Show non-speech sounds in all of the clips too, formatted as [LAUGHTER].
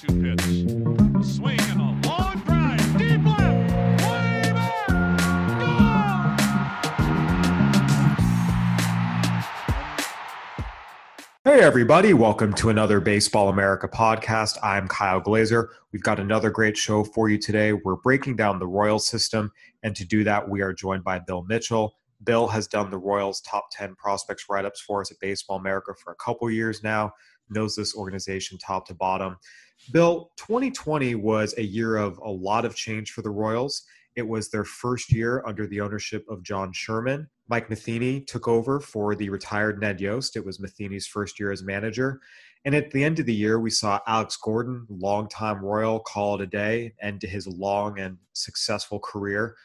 2 2 pitch. A swing and a long drive. Deep left. Way back. Hey, everybody. Welcome to another Baseball America podcast. I'm Kyle Glaser. We've got another great show for you today. We're breaking down the Royals system. And to do that, we are joined by Bill Mitchell. Bill has done the Royals top 10 prospects write ups for us at Baseball America for a couple years now, knows this organization top to bottom. Bill, 2020 was a year of a lot of change for the Royals. It was their first year under the ownership of John Sherman. Mike Matheny took over for the retired Ned Yost. It was Matheny's first year as manager. And at the end of the year, we saw Alex Gordon, longtime Royal, call it a day, end to his long and successful career.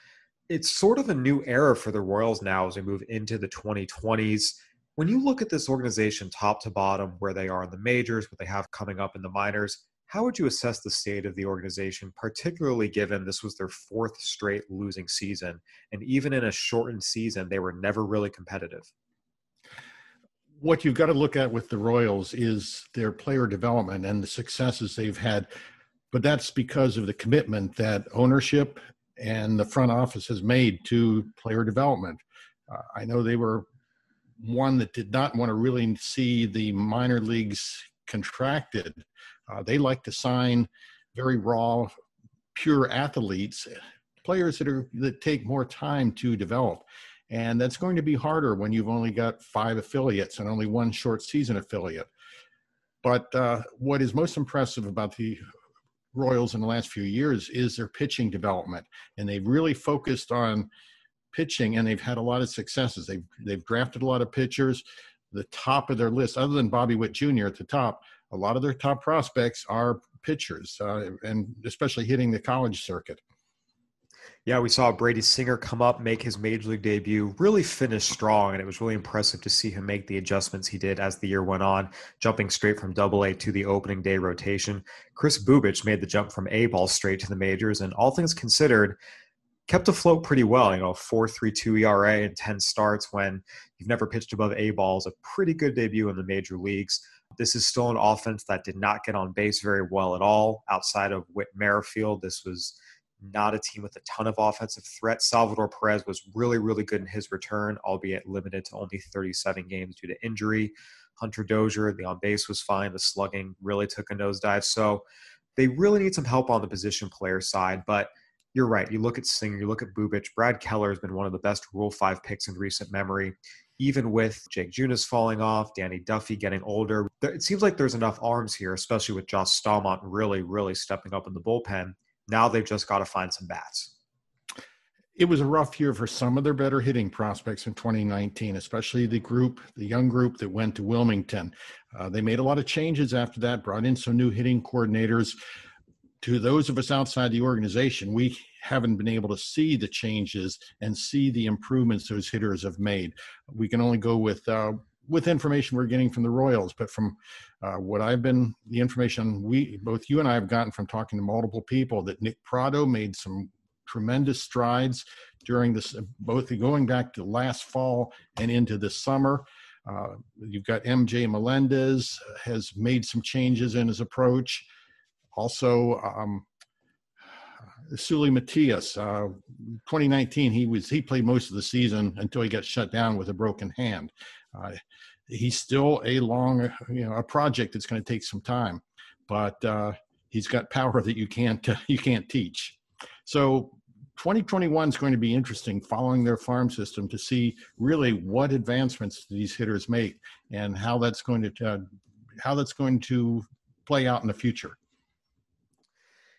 It's sort of a new era for the Royals now as we move into the 2020s. When you look at this organization top to bottom, where they are in the majors, what they have coming up in the minors, how would you assess the state of the organization, particularly given this was their fourth straight losing season? And even in a shortened season, they were never really competitive. What you've got to look at with the Royals is their player development and the successes they've had. But that's because of the commitment that ownership and the front office has made to player development. Uh, I know they were one that did not want to really see the minor leagues contracted uh, they like to sign very raw, pure athletes, players that are that take more time to develop. And that's going to be harder when you've only got five affiliates and only one short season affiliate. But uh, what is most impressive about the Royals in the last few years is their pitching development, and they've really focused on pitching, and they've had a lot of successes. They've they've drafted a lot of pitchers. The top of their list, other than Bobby Witt Jr. at the top, a lot of their top prospects are pitchers, uh, and especially hitting the college circuit. Yeah, we saw Brady Singer come up, make his major league debut, really finish strong, and it was really impressive to see him make the adjustments he did as the year went on, jumping straight from Double A to the opening day rotation. Kris Bubic made the jump from A ball straight to the majors, and all things considered, kept afloat pretty well. You know, four three two ERA and ten starts when you've never pitched above A balls, a pretty good debut in the major leagues. This is still an offense that did not get on base very well at all. Outside of Whit Merrifield, this was not a team with a ton of offensive threat. Salvador Perez was really, really good in his return, albeit limited to only 37 games due to injury. Hunter Dozier, the on base was fine. The slugging really took a nosedive. So they really need some help on the position player side. But you're right. You look at Singer, you look at Bubic. Brad Keller has been one of the best Rule 5 picks in recent memory even with Jake Junis falling off, Danny Duffy getting older, it seems like there's enough arms here, especially with Josh Staumont really, really stepping up in the bullpen. Now they've just got to find some bats. It was a rough year for some of their better hitting prospects in 2019, especially the group, the young group that went to Wilmington. Uh, they made a lot of changes after that, brought in some new hitting coordinators. To those of us outside the organization, we haven't been able to see the changes and see the improvements those hitters have made. We can only go with uh, with information we're getting from the Royals, but from uh, what I've been, the information we both you and I have gotten from talking to multiple people, that Nick Pratto made some tremendous strides during this, both going back to last fall and into the summer. Uh, you've got MJ Melendez has made some changes in his approach. Also, um, Seuly Matias, uh, 2019, he was he played most of the season until he got shut down with a broken hand. Uh, he's still a long, you know, a project that's going to take some time, but uh, he's got power that you can't [LAUGHS] you can't teach. So 2021 is going to be interesting following their farm system to see really what advancements these hitters make and how that's going to uh, how that's going to play out in the future.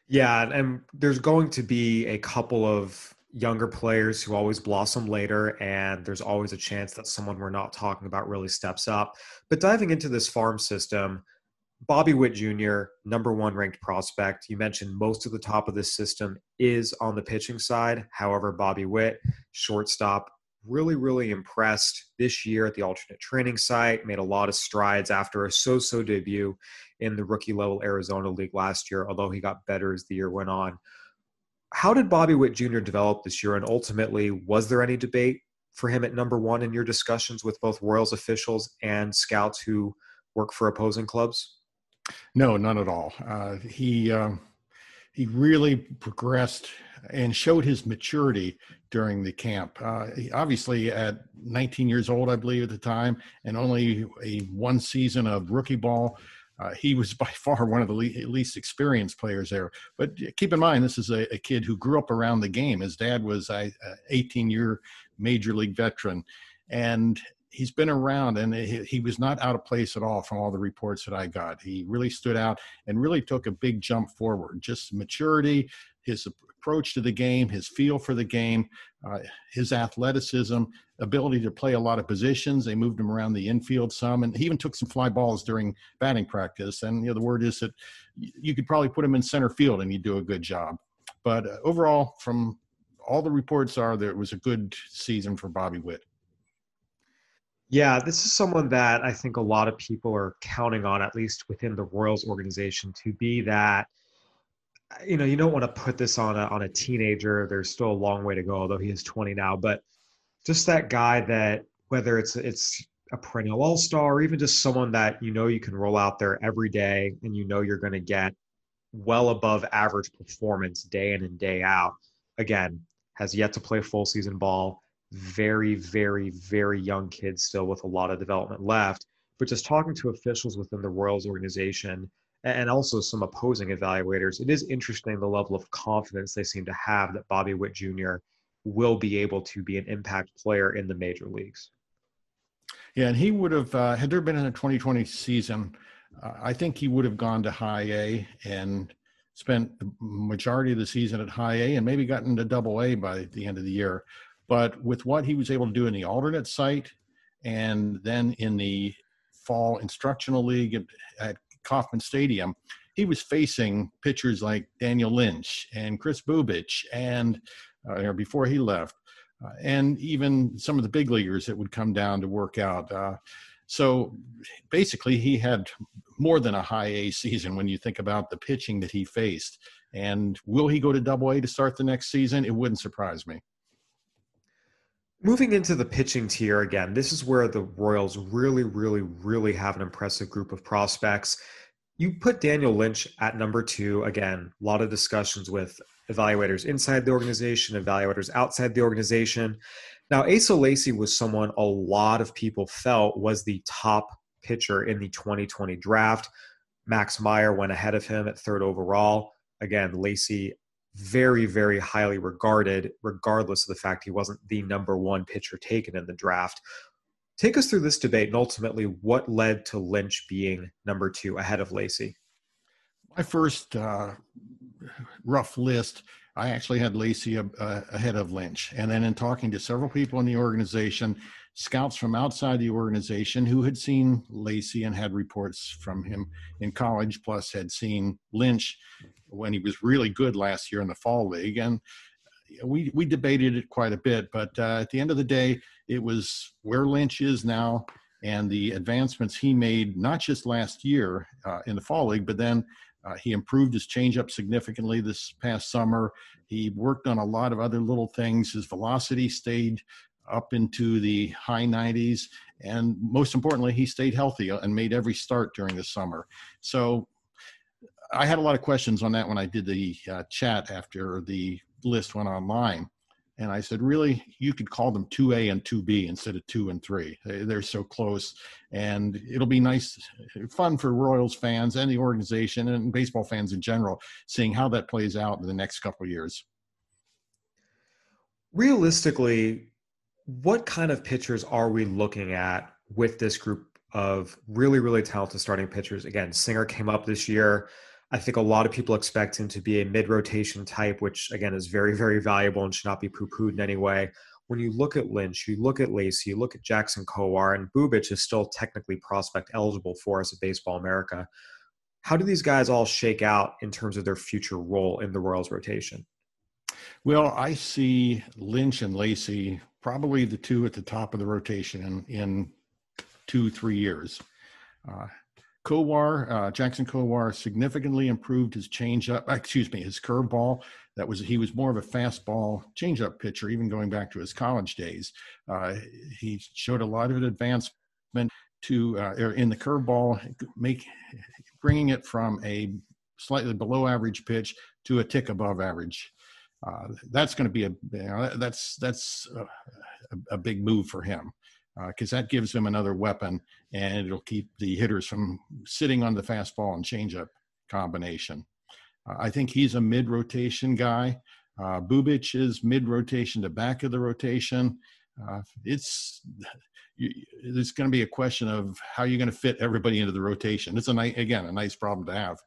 Yeah, and there's going to be a couple of younger players who always blossom later, and there's always a chance that someone we're not talking about really steps up. But diving into this farm system, Bobby Witt Jr., number one ranked prospect. You mentioned most of the top of this system is on the pitching side. However, Bobby Witt, shortstop, really, really impressed this year at the alternate training site, made a lot of strides after a so so debut in the rookie level Arizona League last year, although he got better as the year went on. How did Bobby Witt Jr. develop this year? And ultimately, was there any debate for him at number one in your discussions with both Royals officials and scouts who work for opposing clubs? No, none at all. Uh, he um, he really progressed and showed his maturity during the camp. Uh, obviously, at 19 years old, I believe at the time, and only a one season of rookie ball, uh, he was [LAUGHS] by far one of the le- least experienced players there. But keep in mind, this is a, a kid who grew up around the game. His dad was a 18 year major league veteran, and he's been around and he, he, was not out of place at all from all the reports that I got. He really stood out and really took a big jump forward. Just maturity, his approach to the game, his feel for the game, uh, his athleticism, ability to play a lot of positions. They moved him around the infield some, and he even took some fly balls during batting practice. And you know, the word is that you could probably put him in center field and he'd do a good job. But uh, overall, from all the reports are that it was a good season for Bobby Witt. Yeah, this is someone that I think a lot of people are counting on, at least within the Royals organization, to be that. You know, you don't want to put this on a on a teenager. There's still a long way to go, although he is 20 now. But just that guy that whether it's it's a perennial all star or even just someone that you know you can roll out there every day and you know you're going to get well above average performance day in and day out. Again, has yet to play full season ball very, very, very young kids still with a lot of development left. But just talking to officials within the Royals organization and also some opposing evaluators, it is interesting the level of confidence they seem to have that Bobby Witt Jr. will be able to be an impact player in the major leagues. Yeah, and he would have, uh, had there been a 2020 season, uh, I think he would have gone to high A and spent the majority of the season at high A and maybe gotten to double A by the end of the year. But with what he was able to do in the alternate site and then in the fall instructional league at, at Kauffman Stadium, he was facing pitchers like Daniel Lynch and Kris Bubic, and uh, before he left, uh, and even some of the big leaguers that would come down to work out. Uh, so basically, he had more than a high A season when you think about the pitching that he faced. And will he go to Double A to start the next season? It wouldn't surprise me. Moving into the pitching tier again, this is where the Royals really, really, really have an impressive group of prospects. You put Daniel Lynch at number two. Again, a lot of discussions with evaluators inside the organization, evaluators outside the organization. Now, Asa Lacy was someone a lot of people felt was the top pitcher in the 2020 draft. Max Meyer went ahead of him at third overall. Again, Lacy very, very highly regarded, regardless of the fact he wasn't the number one pitcher taken in the draft. Take us through this debate and ultimately what led to Lynch being number two ahead of Lacy. My first uh, rough list, I actually had Lacy uh, ahead of Lynch. And then in talking to several people in the organization, scouts from outside the organization who had seen Lacy and had reports from him in college, plus had seen Lynch when he was really good last year in the fall league, and we we debated it quite a bit. But uh, at the end of the day, it was where Lynch is now and the advancements he made, not just last year uh, in the fall league, but then uh, he improved his changeup significantly this past summer. He worked on a lot of other little things. His velocity stayed up into the high 90s. And most importantly, he stayed healthy and made every start during the summer. So I had a lot of questions on that when I did the uh, chat after the list went online. And I said, really, you could call them 2A and 2B instead of 2 and 3. They're so close. And it'll be nice, fun for Royals fans and the organization and baseball fans in general, seeing how that plays out in the next couple years. Realistically, what kind of pitchers are we looking at with this group of really, really talented starting pitchers? Again, Singer came up this year. I think a lot of people expect him to be a mid rotation type, which again is very, very valuable and should not be poo pooed in any way. When you look at Lynch, you look at Lacy, you look at Jackson Kowar, and Bubic is still technically prospect eligible for us at Baseball America. How do these guys all shake out in terms of their future role in the Royals rotation? Well, I see Lynch and Lacy probably the two at the top of the rotation in, in two, three years. Uh, Kowar, uh, Jackson Kowar significantly improved his changeup, excuse me, his curveball. That was he was more of a fastball changeup pitcher, even going back to his college days. Uh, he showed a lot of advancement to uh, er, in the curveball, make bringing it from a slightly below average pitch to a tick above average. Uh, that's going to be a you know, that's that's a, a, big move for him because uh, that gives him another weapon and it'll keep the hitters from sitting on the fastball and changeup combination. Uh, I think he's a mid rotation guy. Uh, Bubic is mid rotation to back of the rotation. Uh, it's [LAUGHS] it's going to be a question of how you're going to fit everybody into the rotation. It's a nice, again, a nice problem to have.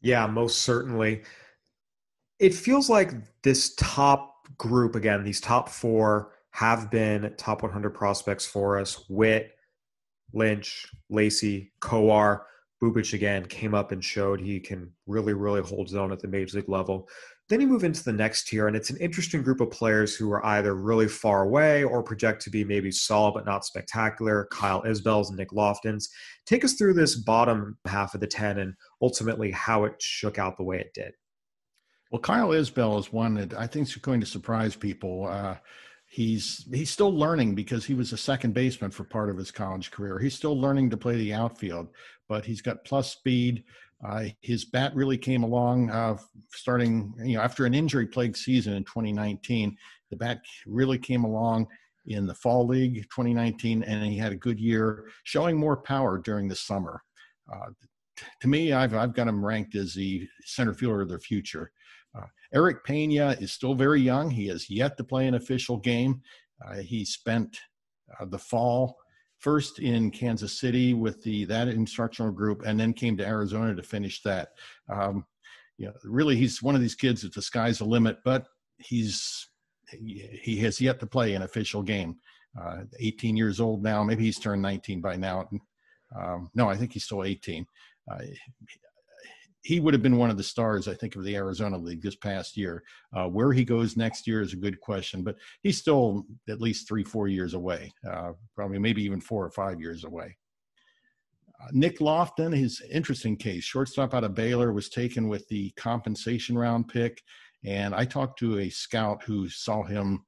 Yeah, most certainly. It feels like this top group again, these top four have been top 100 prospects for us. Witt, Lynch, Lacy, Kowar, Bubic again came up and showed he can really, really hold own at the major league level. Then you move into the next tier, and it's an interesting group of players who are either really far away or project to be maybe solid but not spectacular. Kyle Isbels and Nick Loftons. Take us through this bottom half of the 10 and ultimately how it shook out the way it did. Well, Kyle Isbel is one that I think is going to surprise people. Uh, he's he's still learning because he was a second baseman for part of his college career. He's still learning to play the outfield, but he's got plus speed. Uh, his bat really came along uh, starting, you know, after an injury-plagued season in 2019. The bat really came along in the fall league 2019, and he had a good year, showing more power during the summer. Uh, to me, I've I've got him ranked as the center fielder of the future. Uh, Erick Pena is still very young. He has yet to play an official game. Uh, he spent uh, the fall first in Kansas City with the that instructional group, and then came to Arizona to finish that. Um, you know, really, he's one of these kids that the sky's the limit, but he's he has yet to play an official game. Uh, 18 years old now. Maybe he's turned 19 by now. Um, no, I think he's still 18. He would have been one of the stars, I think, of the Arizona League this past year. Uh, where he goes next year is a good question, but he's still at least three, four years away, uh, probably maybe even four or five years away. Uh, Nick Lofton, his interesting case, shortstop out of Baylor, was taken with the compensation round pick. And I talked to a scout who saw him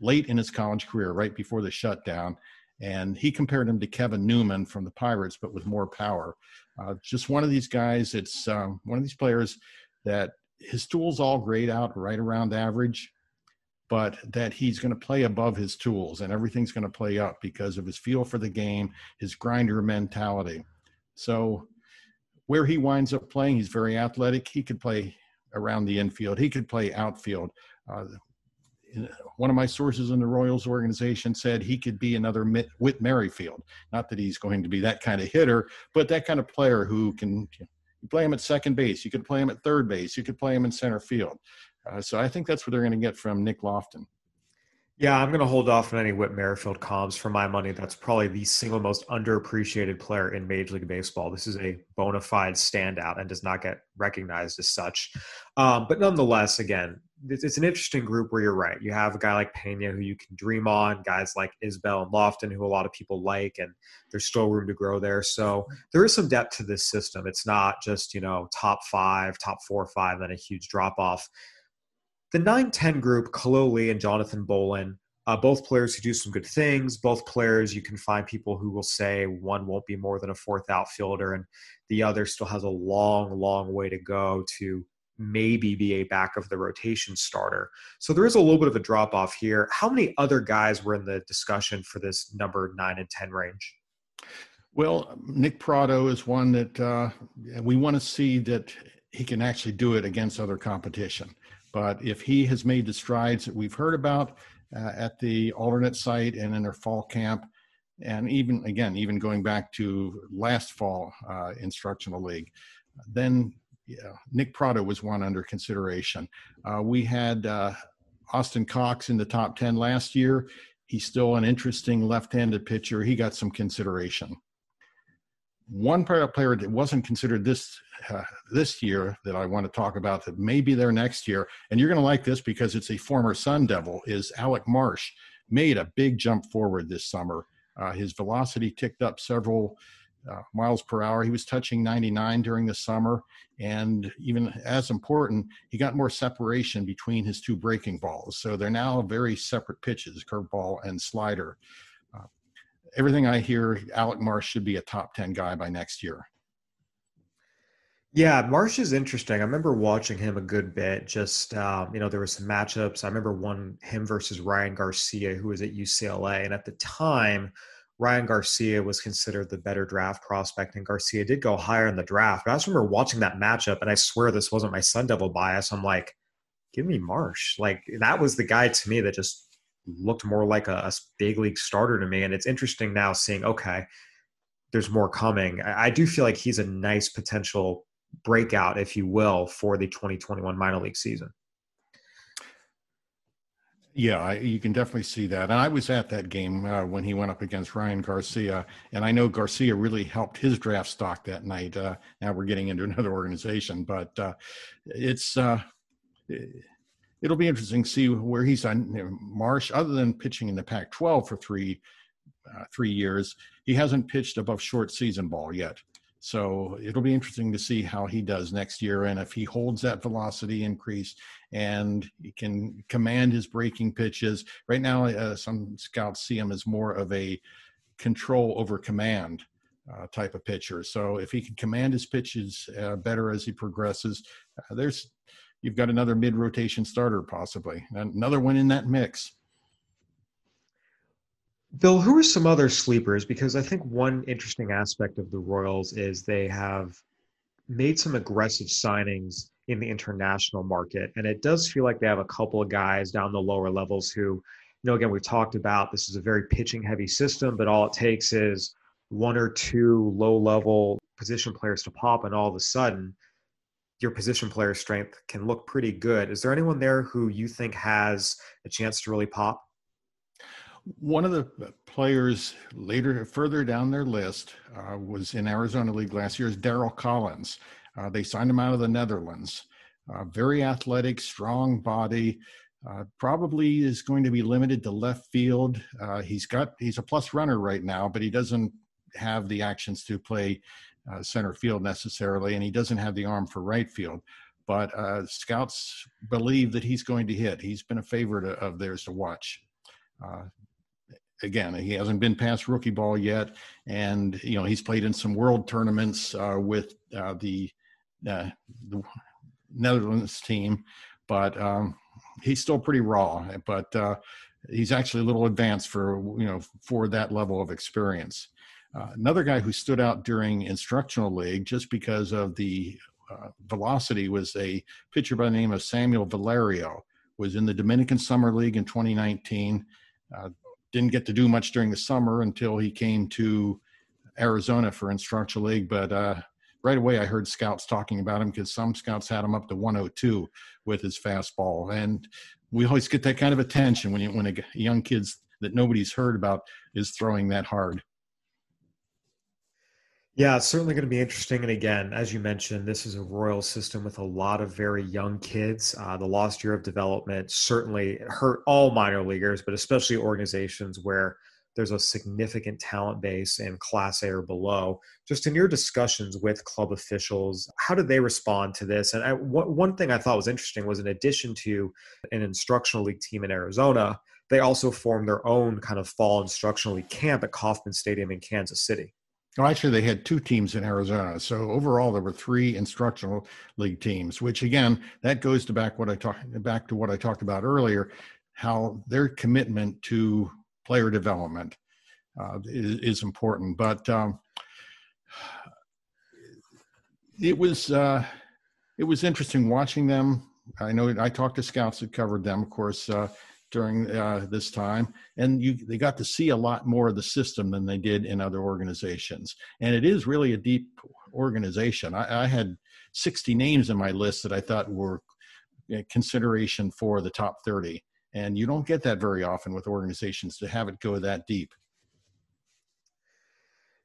late in his college career, right before the shutdown. And he compared him to Kevin Newman from the Pirates, but with more power. Uh, just one of these guys. It's um, one of these players that his tools all grade out right around average, but that he's going to play above his tools and everything's going to play up because of his feel for the game, his grinder mentality. So where he winds up playing, he's very athletic. He could play around the infield. He could play outfield. Uh, one of my sources in the Royals organization said he could be another Whit Merrifield. Not that he's going to be that kind of hitter, but that kind of player who can you play him at second base. You could play him at third base. You could play him in center field. Uh, so I think that's what they're going to get from Nick Lofton. Yeah, I'm going to hold off on any Whit Merrifield comps. For my money, that's probably the single most underappreciated player in Major League Baseball. This is a bona fide standout and does not get recognized as such. Um, but nonetheless, again, it's, it's, an interesting group where you're right. You have a guy like Pena who you can dream on, guys like Isbel and Lofton who a lot of people like, and there's still room to grow there. So there is some depth to this system. It's not just, you know, top five, top four or five, then a huge drop off. The 9 10 group, Khalil Lee and Jonathan Bowlan, uh, both players who do some good things. Both players, you can find people who will say one won't be more than a fourth outfielder, and the other still has a long, long way to go to maybe be a back of the rotation starter. So there is a little bit of a drop off here. How many other guys were in the discussion for this number nine and 10 range? Well, Nick Pratto is one that uh, we want to see that he can actually do it against other competition. But if he has made the strides that we've heard about uh, at the alternate site and in their fall camp, and even again, even going back to last fall uh, instructional league, then yeah, Nick Pratto was one under consideration. Uh, we had uh, Austin Cox in the top 10 last year. He's still an interesting left handed pitcher. He got some consideration. one player that wasn't considered this uh, this year that I want to talk about that may be there next year, and you're going to like this because it's a former Sun Devil, is Alec Marsh. Made a big jump forward this summer. Uh, his velocity ticked up several uh, miles per hour. He was touching 99 during the summer, and even as important, he got more separation between his two breaking balls. So they're now very separate pitches, curveball and slider everything I hear, Alec Marsh should be a top 10 guy by next year. Yeah, Marsh is interesting. I remember watching him a good bit. Just um, you know, there were some matchups. I remember one him versus Ryan Garcia, who was at UCLA, and at the time, Ryan Garcia was considered the better draft prospect, and Garcia did go higher in the draft. But I just remember watching that matchup, and I swear this wasn't my Sun Devil bias. I'm like, give me Marsh. Like that was the guy to me that just looked more like a, a, big league starter to me. And it's interesting now seeing, okay, there's more coming. I, I, do feel like he's a nice potential breakout, if you will, for the 2021 minor league season. Yeah, I, you can definitely see that. And I was at that game uh, when he went up against Ryan Garcia, and I know Garcia really helped his draft stock that night. Uh, now we're getting into [LAUGHS] another organization, but uh, it's uh, it'll be interesting to see where he's on Marsh. Other than pitching in the Pac-12 for three uh, three years, he hasn't pitched above short season ball yet. So it'll be interesting to see how he does next year and if he holds that velocity increase and he can command his breaking pitches. Right now, uh, some scouts see him as more of a control over command uh, type of pitcher. So if he can command his pitches uh, better as he progresses, uh, there's you've got another mid rotation starter possibly, another one in that mix. Bill, who are some other sleepers? Because I think one interesting aspect of the Royals is they have made some aggressive signings in the international market. And it does feel like they have a couple of guys down the lower levels who, you know, again, we've talked about this is a very pitching heavy system, but all it takes is one or two low level position players to pop, and all of a sudden, your position player strength can look pretty good. Is there anyone there who you think has a chance to really pop? One of the players later, further down their list, uh, was in Arizona League last year. Is Darryl Collins? Uh, they signed him out of the Netherlands. Uh, very athletic, strong body. Uh, probably is going to be limited to left field. Uh, he's got he's a plus runner right now, but he doesn't have the actions to play uh, center field necessarily, and he doesn't have the arm for right field. But uh, scouts believe that he's going to hit. He's been a favorite of theirs to watch. Uh, again, he hasn't been past rookie ball yet, and you know he's played in some world tournaments uh, with uh, the, uh, the Netherlands team, but um, he's still pretty raw. But he's actually a little advanced for you know for that level of experience. Uh, another guy who stood out during instructional league just because of the uh, velocity was a pitcher by the name of Samuel Valerio. Was in the Dominican Summer League in 2019. Uh, didn't get to do much during the summer until he came to Arizona for instructional league. But uh, right away, I heard scouts talking about him because some scouts had him up to 102 with his fastball, and we always get that kind of attention when you, when a young kid's that nobody's heard about is throwing that hard. Yeah, it's certainly going to be interesting. And again, as you mentioned, this is a royal system with a lot of very young kids. Uh, the lost year of development certainly hurt all minor leaguers, but especially organizations where there's a significant talent base in Class A or below. Just in your discussions with club officials, how did they respond to this? And one thing I thought was interesting was in addition to an instructional league team in Arizona, they also formed their own kind of fall instructional league camp at Kauffman Stadium in Kansas City. Well, actually, they had two teams in Arizona. So overall, there were three instructional league teams. Which again, that goes to back what I talked back to what I talked about earlier, how their commitment to player development uh, is, is, important. But um, it was uh, it was interesting watching them. I know I talked to scouts that covered them, of course. Uh, during uh, this time, and you they got to see a lot more of the system than they did in other organizations. And it is really a deep organization. I, I had 60 names in my list that I thought were consideration for the top 30, and you don't get that very often with organizations to have it go that deep.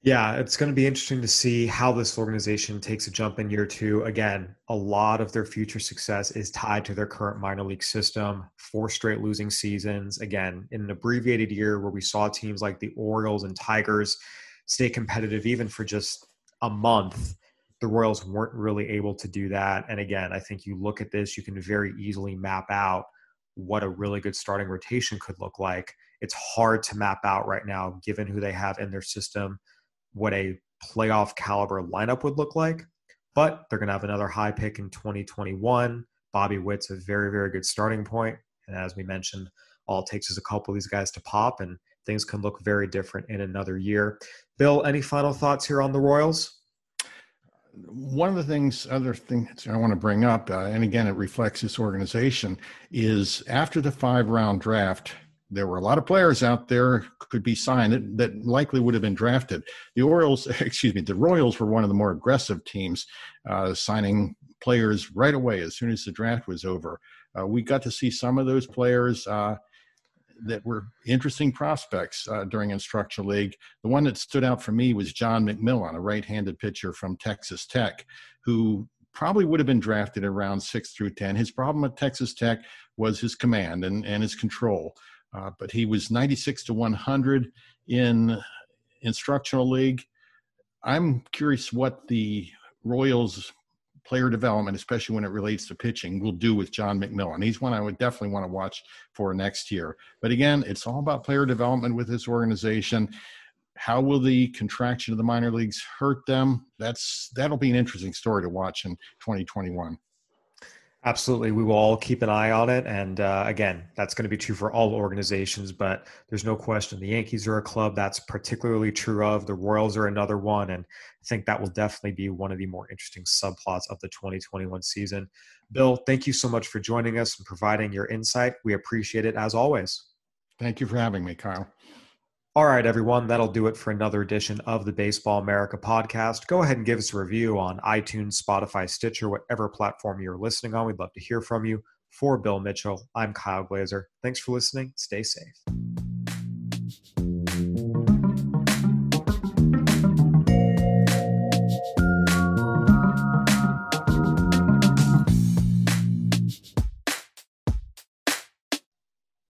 Yeah, it's going to be interesting to see how this organization takes a jump in year two. Again, a lot of their future success is tied to their current minor league system. Four straight losing seasons. Again, in an abbreviated year where we saw teams like the Orioles and Tigers stay competitive even for just a month, the Royals weren't really able to do that. And again, I think you look at this, you can very easily map out what a really good starting rotation could look like. It's hard to map out right now, given who they have in their system what a playoff caliber lineup would look like. But they're going to have another high pick in 2021. Bobby Witt's a very, very good starting point. And as we mentioned, all it takes is a couple of these guys to pop, and things can look very different in another year. Bill, any final thoughts here on the Royals? One of the things, other things I want to bring up, uh, and again, it reflects this organization, is after the five round draft, there were a lot of players out there could be signed that, that, likely would have been drafted. The Orioles, [LAUGHS] excuse me, the Royals were one of the more aggressive teams, uh, signing players right away as soon as the draft was over. Uh, we got to see some of those players uh, that were interesting prospects uh, during Instructional League. The one that stood out for me was John McMillon, a right-handed pitcher from Texas Tech, who probably would have been drafted around six through ten. His problem at Texas Tech was his command and, and his control. Uh, but he was 96 to 100 in instructional league. I'm curious what the Royals player development, especially when it relates to pitching, will do with John McMillon. He's one I would definitely want to watch for next year. But again, it's all about player development with this organization. How will the contraction of the minor leagues hurt them? That's that'll be an interesting story to watch in 2021. Absolutely. We will all keep an eye on it. And uh, again, that's going to be true for all organizations, but there's no question the Yankees are a club that's particularly true of. The Royals are another one. And I think that will definitely be one of the more interesting subplots of the 2021 season. Bill, thank you so much for joining us and providing your insight. We appreciate it as always. Thank you for having me, Kyle. All right, everyone, that'll do it for another edition of the Baseball America podcast. Go ahead and give us a review on iTunes, Spotify, Stitcher, whatever platform you're listening on. We'd love to hear from you. For Bill Mitchell, I'm Kyle Glaser. Thanks for listening. Stay safe.